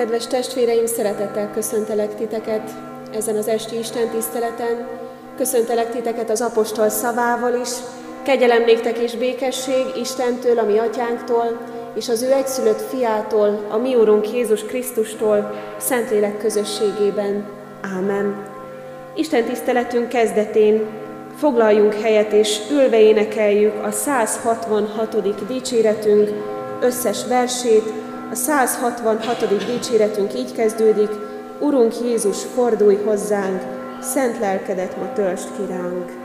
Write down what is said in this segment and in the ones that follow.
Kedves testvéreim, szeretettel köszöntelek titeket ezen az esti Isten tiszteleten. Köszöntelek titeket az apostol szavával is. Kegyelem néktek és békesség Istentől, a mi atyánktól, és az ő egyszülött fiától, a mi Úrunk Jézus Krisztustól, Szentlélek közösségében. Ámen. Isten tiszteletünk kezdetén foglaljunk helyet és ülve énekeljük a 166. dicséretünk összes versét, a 166. dicséretünk így kezdődik, Urunk Jézus, fordulj hozzánk, szent lelkedet ma töltsd kiránk.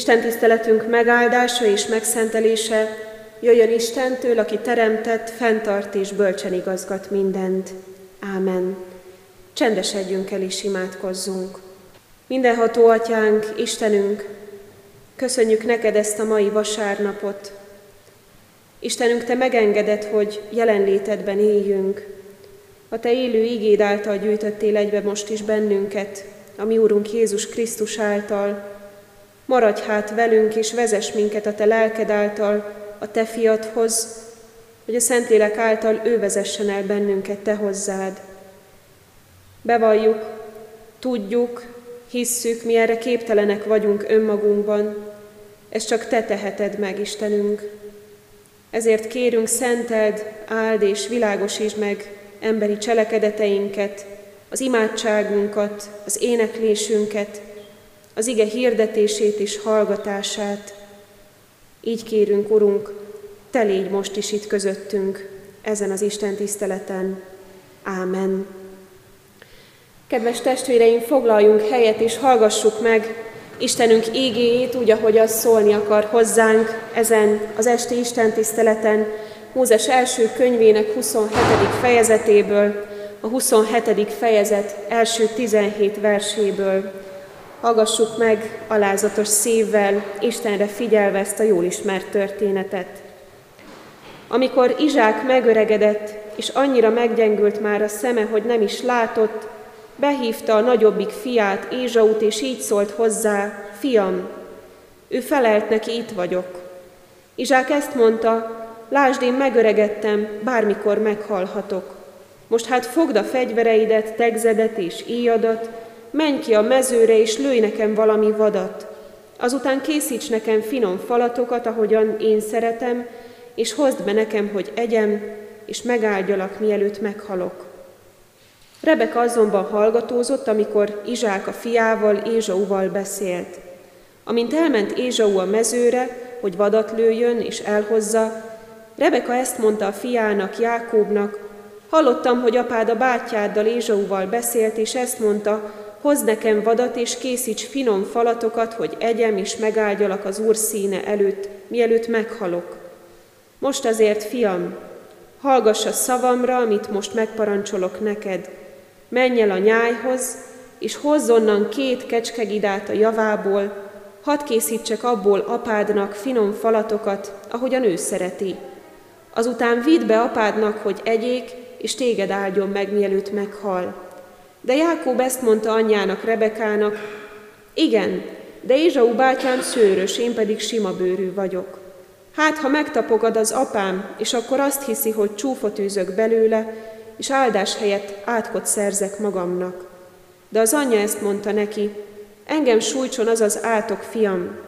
Isten tiszteletünk megáldása és megszentelése jöjjön Istentől, aki teremtett, fenntart és bölcsen igazgat mindent. Ámen. Csendesedjünk el és imádkozzunk. Mindenható Atyánk, Istenünk, köszönjük neked ezt a mai vasárnapot. Istenünk, Te megengeded, hogy jelenlétedben éljünk. A Te élő igéd által gyűjtöttél egybe most is bennünket, a mi Úrunk Jézus Krisztus által, Maradj hát velünk, és vezess minket a Te lelked által a Te fiadhoz, hogy a Szentlélek által ő vezessen el bennünket Te hozzád. Bevalljuk, tudjuk, hisszük, mi erre képtelenek vagyunk önmagunkban, ezt csak Te teheted meg, Istenünk. Ezért kérünk, szenteld, áld és világosítsd meg emberi cselekedeteinket, az imádságunkat, az éneklésünket, az ige hirdetését és hallgatását. Így kérünk, Urunk, Te légy most is itt közöttünk, ezen az Isten tiszteleten. Ámen. Kedves testvéreim, foglaljunk helyet és hallgassuk meg Istenünk ígéjét, úgy, ahogy az szólni akar hozzánk ezen az esti Isten tiszteleten, Mózes első könyvének 27. fejezetéből, a 27. fejezet első 17 verséből. Hallgassuk meg alázatos szívvel, Istenre figyelve ezt a jól ismert történetet. Amikor Izsák megöregedett, és annyira meggyengült már a szeme, hogy nem is látott, behívta a nagyobbik fiát, Ézsaut, és így szólt hozzá, fiam, ő felelt neki, itt vagyok. Izsák ezt mondta, lásd, én megöregettem, bármikor meghalhatok. Most hát fogd a fegyvereidet, tegzedet és íjadat, menj ki a mezőre, és lőj nekem valami vadat. Azután készíts nekem finom falatokat, ahogyan én szeretem, és hozd be nekem, hogy egyem, és megáldjalak, mielőtt meghalok. Rebeka azonban hallgatózott, amikor Izsák a fiával, Ézsauval beszélt. Amint elment Ézsau a mezőre, hogy vadat lőjön és elhozza, Rebeka ezt mondta a fiának, Jákóbnak, hallottam, hogy apád a bátyáddal Ézsauval beszélt, és ezt mondta, hozd nekem vadat, és készíts finom falatokat, hogy egyem és megáldjalak az Úr színe előtt, mielőtt meghalok. Most azért, fiam, hallgass a szavamra, amit most megparancsolok neked. Menj el a nyájhoz, és hozz onnan két kecskegidát a javából, hadd készítsek abból apádnak finom falatokat, ahogy a szereti. Azután vidd be apádnak, hogy egyék, és téged áldjon meg, mielőtt meghal. De Jákob ezt mondta anyjának, Rebekának, igen, de Ézsau bátyám szőrös, én pedig sima bőrű vagyok. Hát, ha megtapogad az apám, és akkor azt hiszi, hogy csúfot űzök belőle, és áldás helyett átkot szerzek magamnak. De az anyja ezt mondta neki, engem sújtson az az átok, fiam.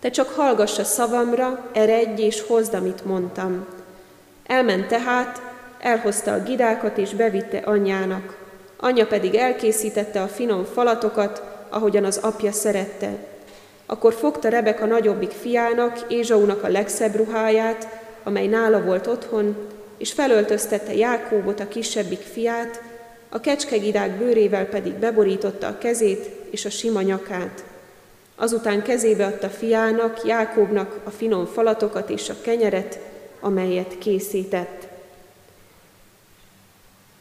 Te csak hallgass a szavamra, eredj és hozd, amit mondtam. Elment tehát, elhozta a gidákat és bevitte anyjának. Anyja pedig elkészítette a finom falatokat, ahogyan az apja szerette. Akkor fogta Rebeka nagyobbik fiának, Ézsaunak a legszebb ruháját, amely nála volt otthon, és felöltöztette Jákóbot, a kisebbik fiát, a kecskegidák bőrével pedig beborította a kezét és a sima nyakát. Azután kezébe adta fiának, Jákóbnak a finom falatokat és a kenyeret, amelyet készített.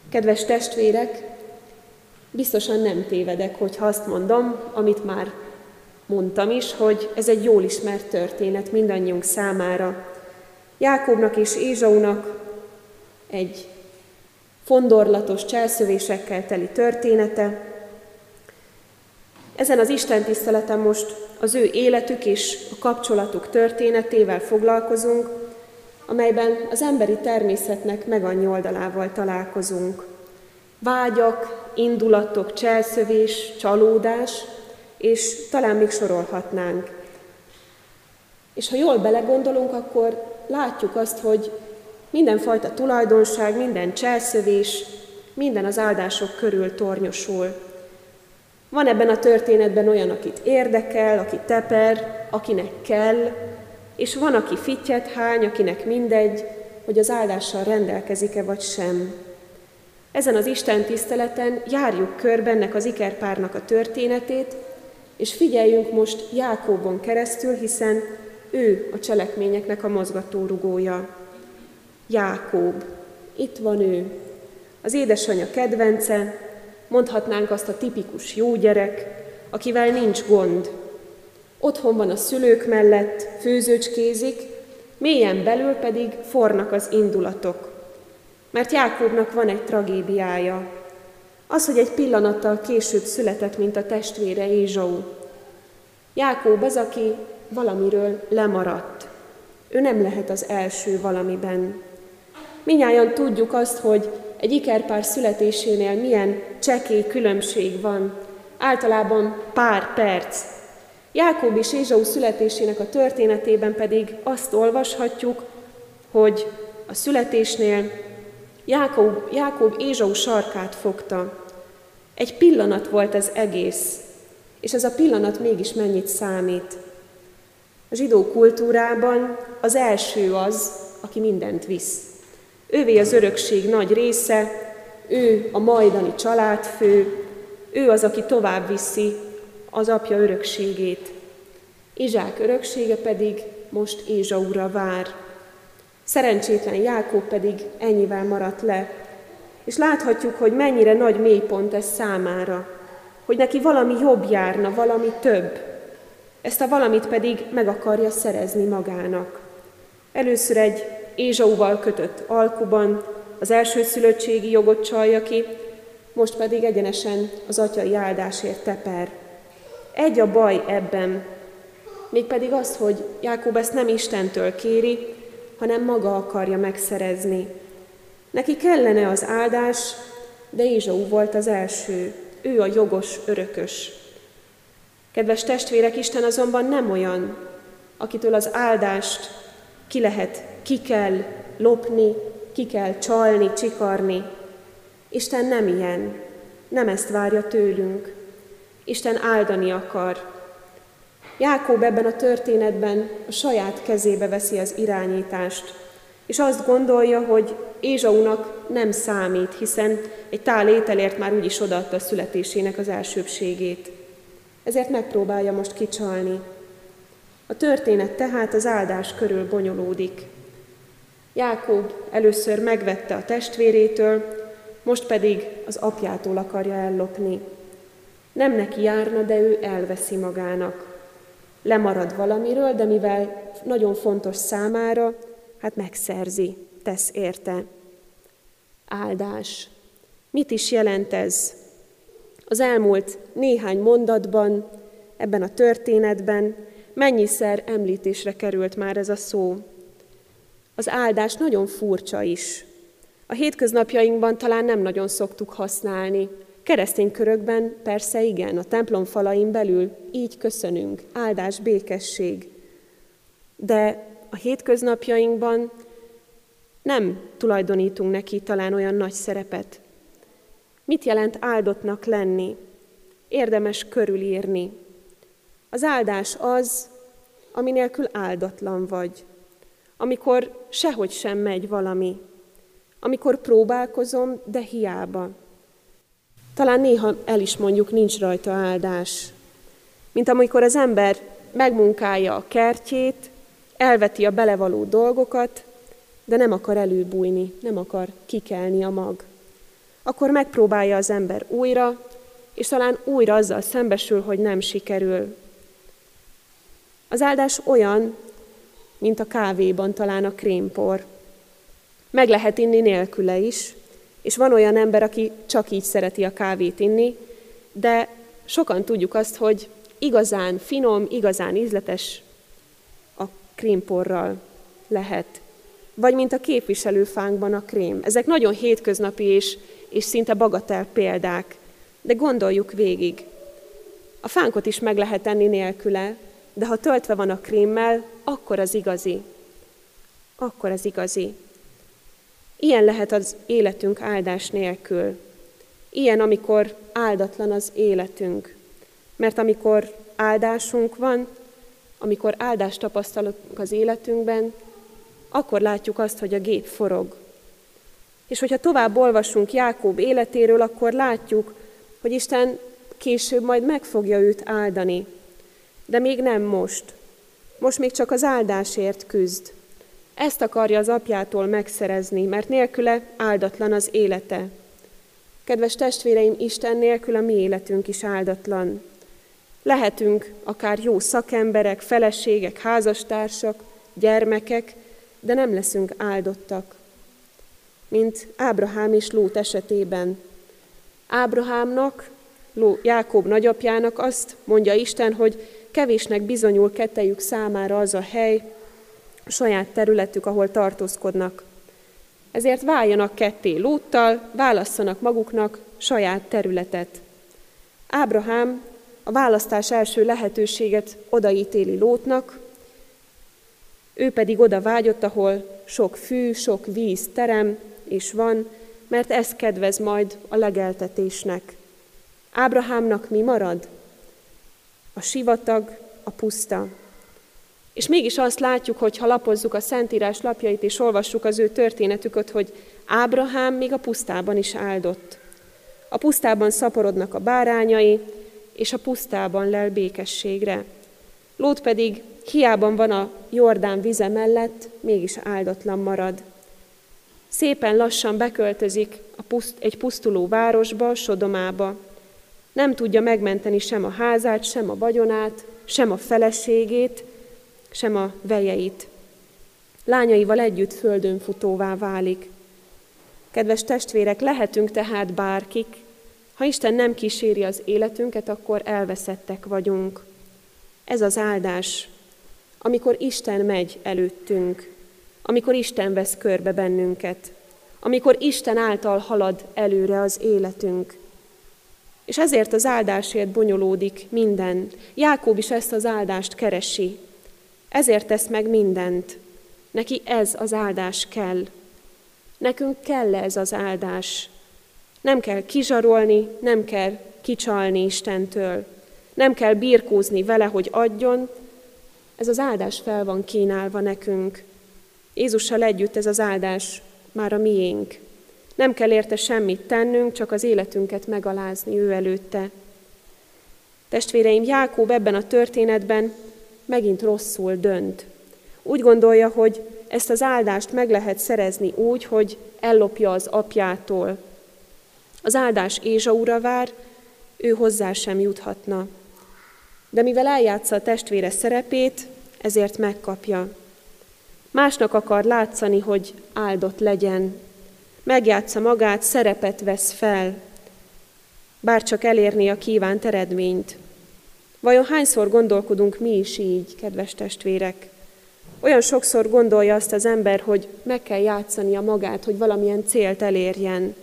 Kedves testvérek, biztosan nem tévedek, hogy azt mondom, amit már mondtam is, hogy ez egy jól ismert történet mindannyiunk számára. Jákobnak és Ézsaunak egy fondorlatos cselszövésekkel teli története. Ezen az Isten tiszteleten most az ő életük és a kapcsolatuk történetével foglalkozunk, amelyben az emberi természetnek meg annyi oldalával találkozunk. Vágyak, indulatok, cselszövés, csalódás, és talán még sorolhatnánk. És ha jól belegondolunk, akkor látjuk azt, hogy mindenfajta tulajdonság, minden cselszövés, minden az áldások körül tornyosul. Van ebben a történetben olyan, akit érdekel, aki teper, akinek kell, és van, aki fittyet hány, akinek mindegy, hogy az áldással rendelkezik-e vagy sem. Ezen az Isten tiszteleten járjuk körbe ennek az ikerpárnak a történetét, és figyeljünk most Jákóbon keresztül, hiszen ő a cselekményeknek a mozgatórugója. Jákób, itt van ő, az édesanyja kedvence, mondhatnánk azt a tipikus jó gyerek, akivel nincs gond. Otthon van a szülők mellett, főzőcskézik, mélyen belül pedig fornak az indulatok. Mert Jákóbnak van egy tragédiája, az, hogy egy pillanattal később született, mint a testvére Ézsau. Jákób az, aki valamiről lemaradt. Ő nem lehet az első valamiben. Minnyáján tudjuk azt, hogy egy ikerpár születésénél milyen csekély különbség van. Általában pár perc. Jákob és Ézsau születésének a történetében pedig azt olvashatjuk, hogy a születésnél Jákob, Jákob Ézsau sarkát fogta. Egy pillanat volt ez egész, és ez a pillanat mégis mennyit számít. A zsidó kultúrában az első az, aki mindent visz. Ővé az örökség nagy része, ő a majdani családfő, ő az, aki tovább viszi az apja örökségét. Izsák öröksége pedig most Ézsaura vár. Szerencsétlen Jákob pedig ennyivel maradt le, és láthatjuk, hogy mennyire nagy mélypont ez számára. hogy neki valami jobb járna, valami több. Ezt a valamit pedig meg akarja szerezni magának. Először egy Ézsauval kötött alkuban az első szülöttségi jogot csalja ki, most pedig egyenesen az atyai áldásért teper. Egy a baj ebben, mégpedig az, hogy Jákob ezt nem Istentől kéri, hanem maga akarja megszerezni. Neki kellene az áldás, de Ézsau volt az első, ő a jogos örökös. Kedves testvérek, Isten azonban nem olyan, akitől az áldást ki lehet, ki kell lopni, ki kell csalni, csikarni. Isten nem ilyen, nem ezt várja tőlünk. Isten áldani akar. Jákob ebben a történetben a saját kezébe veszi az irányítást, és azt gondolja, hogy Ézsaunak nem számít, hiszen egy tál ételért már úgyis odaadta a születésének az elsőbségét. Ezért megpróbálja most kicsalni. A történet tehát az áldás körül bonyolódik. Jákob először megvette a testvérétől, most pedig az apjától akarja ellopni. Nem neki járna, de ő elveszi magának. Lemarad valamiről, de mivel nagyon fontos számára, hát megszerzi, tesz érte. Áldás. Mit is jelent ez? Az elmúlt néhány mondatban, ebben a történetben mennyiszer említésre került már ez a szó. Az áldás nagyon furcsa is. A hétköznapjainkban talán nem nagyon szoktuk használni. Keresztény körökben persze igen, a templom falain belül így köszönünk, áldás, békesség. De a hétköznapjainkban nem tulajdonítunk neki talán olyan nagy szerepet. Mit jelent áldottnak lenni? Érdemes körülírni. Az áldás az, ami nélkül áldatlan vagy. Amikor sehogy sem megy valami. Amikor próbálkozom, de hiába. Talán néha el is mondjuk, nincs rajta áldás. Mint amikor az ember megmunkálja a kertjét, elveti a belevaló dolgokat, de nem akar előbújni, nem akar kikelni a mag. Akkor megpróbálja az ember újra, és talán újra azzal szembesül, hogy nem sikerül. Az áldás olyan, mint a kávéban talán a krémpor. Meg lehet inni nélküle is, és van olyan ember, aki csak így szereti a kávét inni, de sokan tudjuk azt, hogy igazán finom, igazán ízletes a krémporral lehet. Vagy mint a képviselőfánkban a krém. Ezek nagyon hétköznapi és, és szinte bagatel példák, de gondoljuk végig. A fánkot is meg lehet enni nélküle, de ha töltve van a krémmel, akkor az igazi. Akkor az igazi. Ilyen lehet az életünk áldás nélkül. Ilyen, amikor áldatlan az életünk. Mert amikor áldásunk van, amikor áldást tapasztalunk az életünkben, akkor látjuk azt, hogy a gép forog. És hogyha tovább olvasunk Jákob életéről, akkor látjuk, hogy Isten később majd meg fogja őt áldani. De még nem most. Most még csak az áldásért küzd. Ezt akarja az apjától megszerezni, mert nélküle áldatlan az élete. Kedves testvéreim, Isten nélkül a mi életünk is áldatlan. Lehetünk akár jó szakemberek, feleségek, házastársak, gyermekek, de nem leszünk áldottak. Mint Ábrahám és Lót esetében. Ábrahámnak, Ló, Jákob nagyapjának azt mondja Isten, hogy kevésnek bizonyul kettejük számára az a hely, saját területük, ahol tartózkodnak. Ezért váljanak ketté Lóttal, válasszanak maguknak saját területet. Ábrahám a választás első lehetőséget odaítéli Lótnak, ő pedig oda vágyott, ahol sok fű, sok víz terem és van, mert ez kedvez majd a legeltetésnek. Ábrahámnak mi marad? A sivatag, a puszta. És mégis azt látjuk, hogy ha lapozzuk a Szentírás lapjait és olvassuk az ő történetüket, hogy Ábrahám még a pusztában is áldott. A pusztában szaporodnak a bárányai, és a pusztában lel békességre. Lót pedig hiában van a Jordán vize mellett, mégis áldatlan marad. Szépen lassan beköltözik a puszt, egy pusztuló városba, Sodomába. Nem tudja megmenteni sem a házát, sem a vagyonát, sem a feleségét, sem a vejeit. Lányaival együtt földön futóvá válik. Kedves testvérek, lehetünk tehát bárkik, ha Isten nem kíséri az életünket, akkor elveszettek vagyunk. Ez az áldás, amikor Isten megy előttünk, amikor Isten vesz körbe bennünket, amikor Isten által halad előre az életünk. És ezért az áldásért bonyolódik minden. Jákob is ezt az áldást keresi. Ezért tesz meg mindent. Neki ez az áldás kell. Nekünk kell ez az áldás. Nem kell kizsarolni, nem kell kicsalni Istentől. Nem kell birkózni vele, hogy adjon. Ez az áldás fel van kínálva nekünk. Jézussal együtt ez az áldás már a miénk. Nem kell érte semmit tennünk, csak az életünket megalázni ő előtte. Testvéreim, Jákób ebben a történetben megint rosszul dönt. Úgy gondolja, hogy ezt az áldást meg lehet szerezni úgy, hogy ellopja az apjától. Az áldás Ézsaura vár, ő hozzá sem juthatna. De mivel eljátsza a testvére szerepét, ezért megkapja. Másnak akar látszani, hogy áldott legyen. Megjátsza magát, szerepet vesz fel, bár csak elérni a kívánt eredményt. Vajon hányszor gondolkodunk mi is így, kedves testvérek? Olyan sokszor gondolja azt az ember, hogy meg kell játszania magát, hogy valamilyen célt elérjen.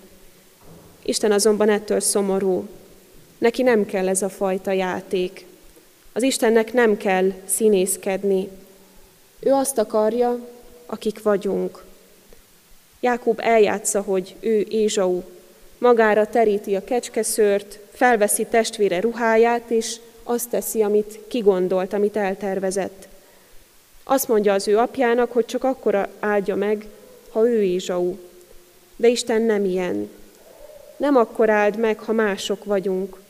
Isten azonban ettől szomorú. Neki nem kell ez a fajta játék. Az Istennek nem kell színészkedni. Ő azt akarja, akik vagyunk. Jákob eljátsza, hogy ő Ézsau. Magára teríti a kecskeszőrt, felveszi testvére ruháját, és azt teszi, amit kigondolt, amit eltervezett. Azt mondja az ő apjának, hogy csak akkor áldja meg, ha ő Ézsau. De Isten nem ilyen. Nem akkor áld meg, ha mások vagyunk.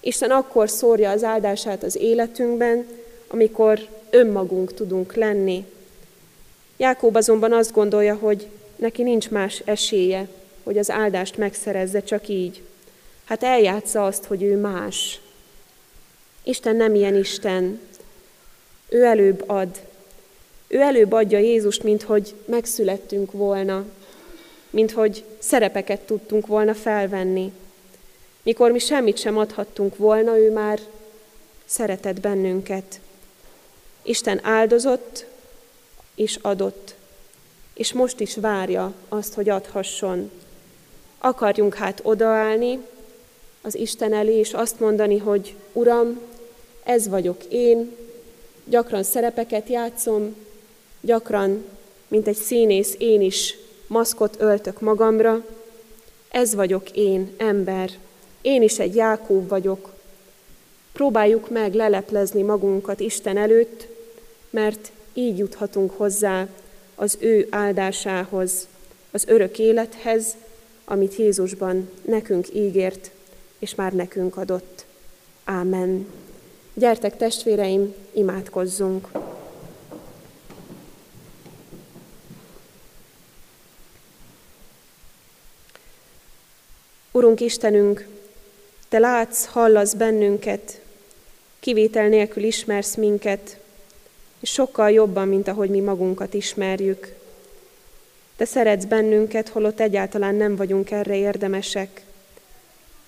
Isten akkor szórja az áldását az életünkben, amikor önmagunk tudunk lenni. Jákob azonban azt gondolja, hogy neki nincs más esélye, hogy az áldást megszerezze csak így. Hát eljátsza azt, hogy ő más. Isten nem ilyen Isten. Ő előbb ad. Ő előbb adja Jézust, mint hogy megszülettünk volna, mint hogy szerepeket tudtunk volna felvenni. Mikor mi semmit sem adhattunk volna, ő már szeretett bennünket. Isten áldozott és adott, és most is várja azt, hogy adhasson. Akarjunk hát odaállni az Isten elé, és azt mondani, hogy Uram, ez vagyok én, gyakran szerepeket játszom, gyakran, mint egy színész, én is maszkot öltök magamra, ez vagyok én, ember, én is egy Jákób vagyok. Próbáljuk meg leleplezni magunkat Isten előtt, mert így juthatunk hozzá az ő áldásához, az örök élethez, amit Jézusban nekünk ígért, és már nekünk adott. Ámen. Gyertek testvéreim, imádkozzunk! Urunk Istenünk, Te látsz, hallasz bennünket, kivétel nélkül ismersz minket, és sokkal jobban, mint ahogy mi magunkat ismerjük. Te szeretsz bennünket, holott egyáltalán nem vagyunk erre érdemesek.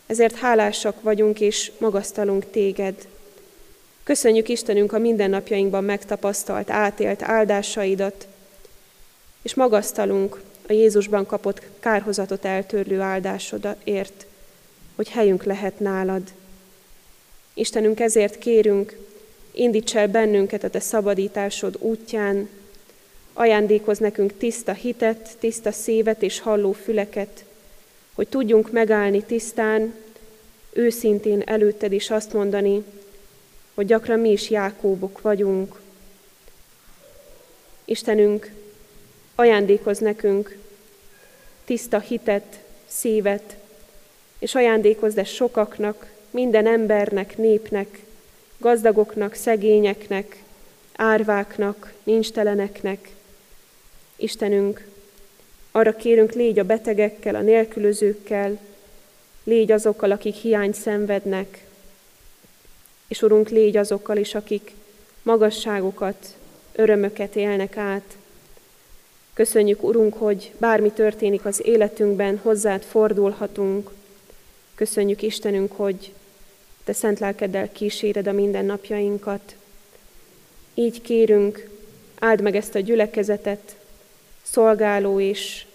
Ezért hálásak vagyunk és magasztalunk téged. Köszönjük Istenünk a mindennapjainkban megtapasztalt, átélt áldásaidat, és magasztalunk a Jézusban kapott kárhozatot eltörlő áldásodért, hogy helyünk lehet nálad. Istenünk, ezért kérünk, indíts el bennünket a Te szabadításod útján, ajándékoz nekünk tiszta hitet, tiszta szívet és halló füleket, hogy tudjunk megállni tisztán, őszintén előtted is azt mondani, hogy gyakran mi is Jákóbok vagyunk. Istenünk, ajándékoz nekünk tiszta hitet, szívet, és ajándékozd ezt sokaknak, minden embernek, népnek, gazdagoknak, szegényeknek, árváknak, nincsteleneknek. Istenünk, arra kérünk, légy a betegekkel, a nélkülözőkkel, Légy azokkal, akik hiány szenvednek, és Urunk, légy azokkal is, akik magasságokat, örömöket élnek át. Köszönjük, Urunk, hogy bármi történik az életünkben, hozzád fordulhatunk. Köszönjük, Istenünk, hogy Te szent lelkeddel kíséred a mindennapjainkat. Így kérünk, áld meg ezt a gyülekezetet, szolgáló és,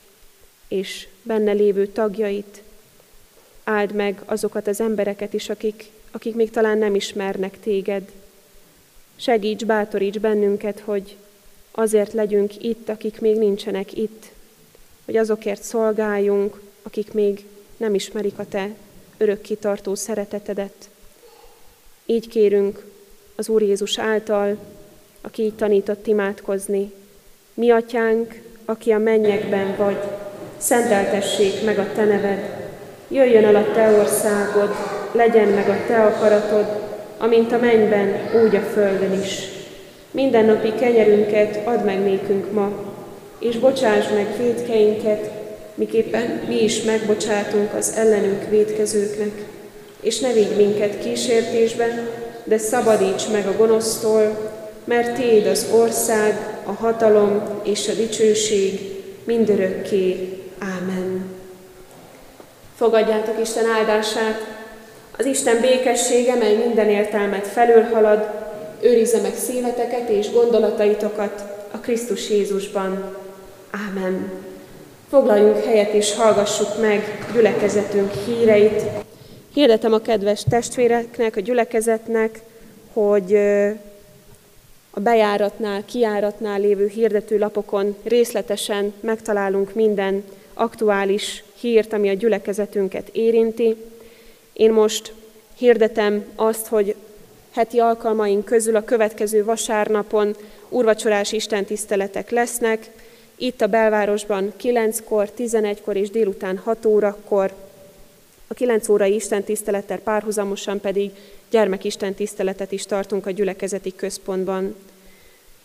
és benne lévő tagjait, áld meg azokat az embereket is, akik, akik még talán nem ismernek téged. Segíts, bátoríts bennünket, hogy azért legyünk itt, akik még nincsenek itt, hogy azokért szolgáljunk, akik még nem ismerik a Te örökkitartó szeretetedet. Így kérünk az Úr Jézus által, aki így tanított imádkozni. Mi atyánk, aki a mennyekben vagy, szenteltessék meg a Te neved, jöjjön el a Te országod, legyen meg a Te akaratod, amint a mennyben, úgy a földön is. Mindennapi kenyerünket add meg nékünk ma, és bocsáss meg védkeinket, miképpen mi is megbocsátunk az ellenünk védkezőknek. És ne vigy minket kísértésben, de szabadíts meg a gonosztól, mert Téd az ország, a hatalom és a dicsőség mindörökké. Ámen. Fogadjátok Isten áldását, az Isten békessége, mely minden értelmet felülhalad, őrizze meg szíveteket és gondolataitokat a Krisztus Jézusban. Ámen. Foglaljunk helyet és hallgassuk meg gyülekezetünk híreit. Hirdetem a kedves testvéreknek, a gyülekezetnek, hogy a bejáratnál, kiáratnál lévő hirdetőlapokon részletesen megtalálunk minden aktuális hírt, ami a gyülekezetünket érinti. Én most hirdetem azt, hogy heti alkalmaink közül a következő vasárnapon urvacsorás istentiszteletek lesznek, itt a belvárosban 9-kor, 11-kor és délután 6 órakor, a 9 órai istentisztelettel párhuzamosan pedig gyermekistentiszteletet is tartunk a gyülekezeti központban.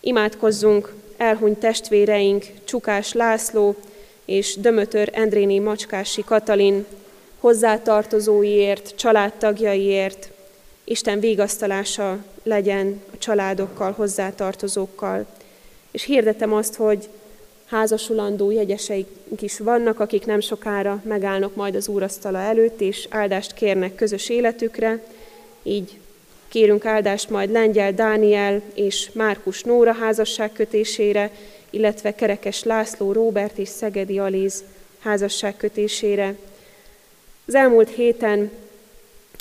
Imádkozzunk elhunyt testvéreink, Csukás László és Dömötör Endréni Macskási Katalin hozzátartozóiért, családtagjaiért, Isten végasztalása legyen a családokkal, hozzátartozókkal. És hirdetem azt, hogy házasulandó jegyeseik is vannak, akik nem sokára megállnak majd az úrasztala előtt, és áldást kérnek közös életükre. Így kérünk áldást majd Lengyel Dániel és Márkus Nóra házasságkötésére, illetve Kerekes László, Róbert és Szegedi Aléz házasságkötésére. Az elmúlt héten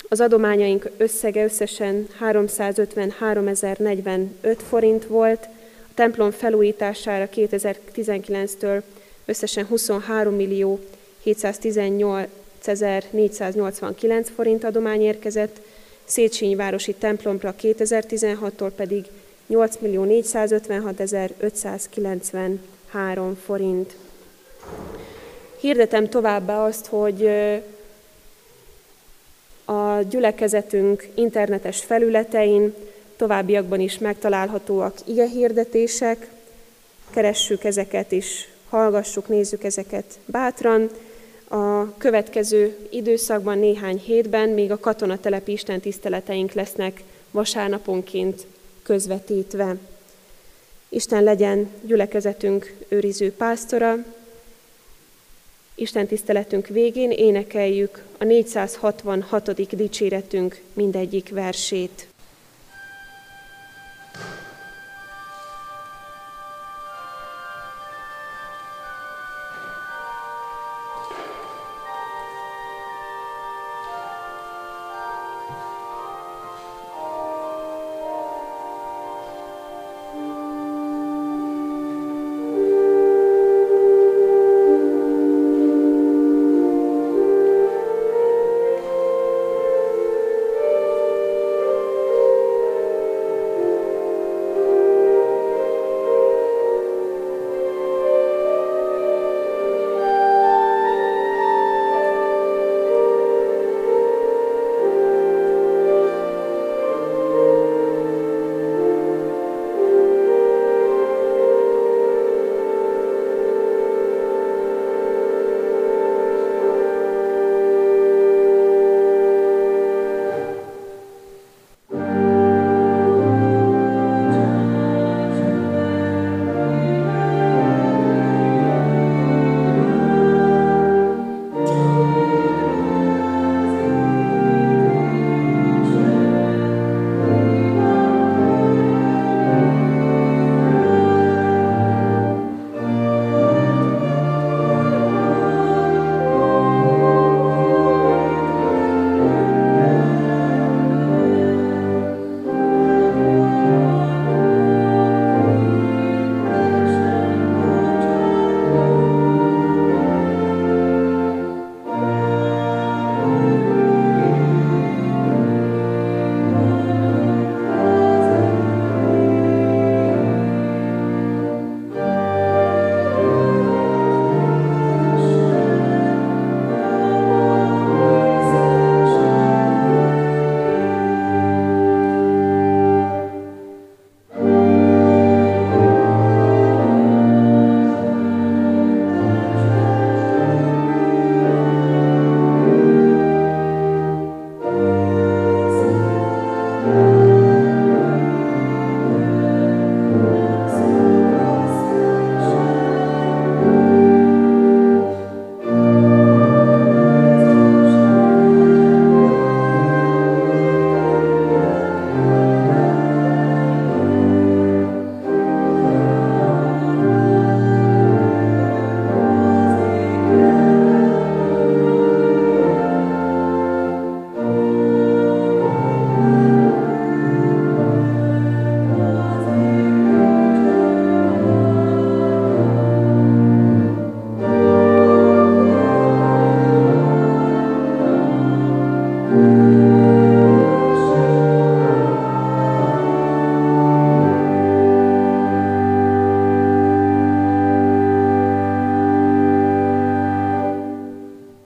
az adományaink összege összesen 353.045 forint volt, a templom felújítására 2019-től összesen 23 millió 718.489 forint adomány érkezett, Széchenyi városi templomra 2016-tól pedig 8 millió 456.593 forint. Hirdetem továbbá azt, hogy a gyülekezetünk internetes felületein továbbiakban is megtalálhatóak ige hirdetések, keressük ezeket is, hallgassuk, nézzük ezeket bátran. A következő időszakban, néhány hétben még a katonatelepi istentiszteleteink lesznek vasárnaponként közvetítve. Isten legyen gyülekezetünk őriző pásztora, Isten tiszteletünk végén énekeljük a 466. dicséretünk mindegyik versét.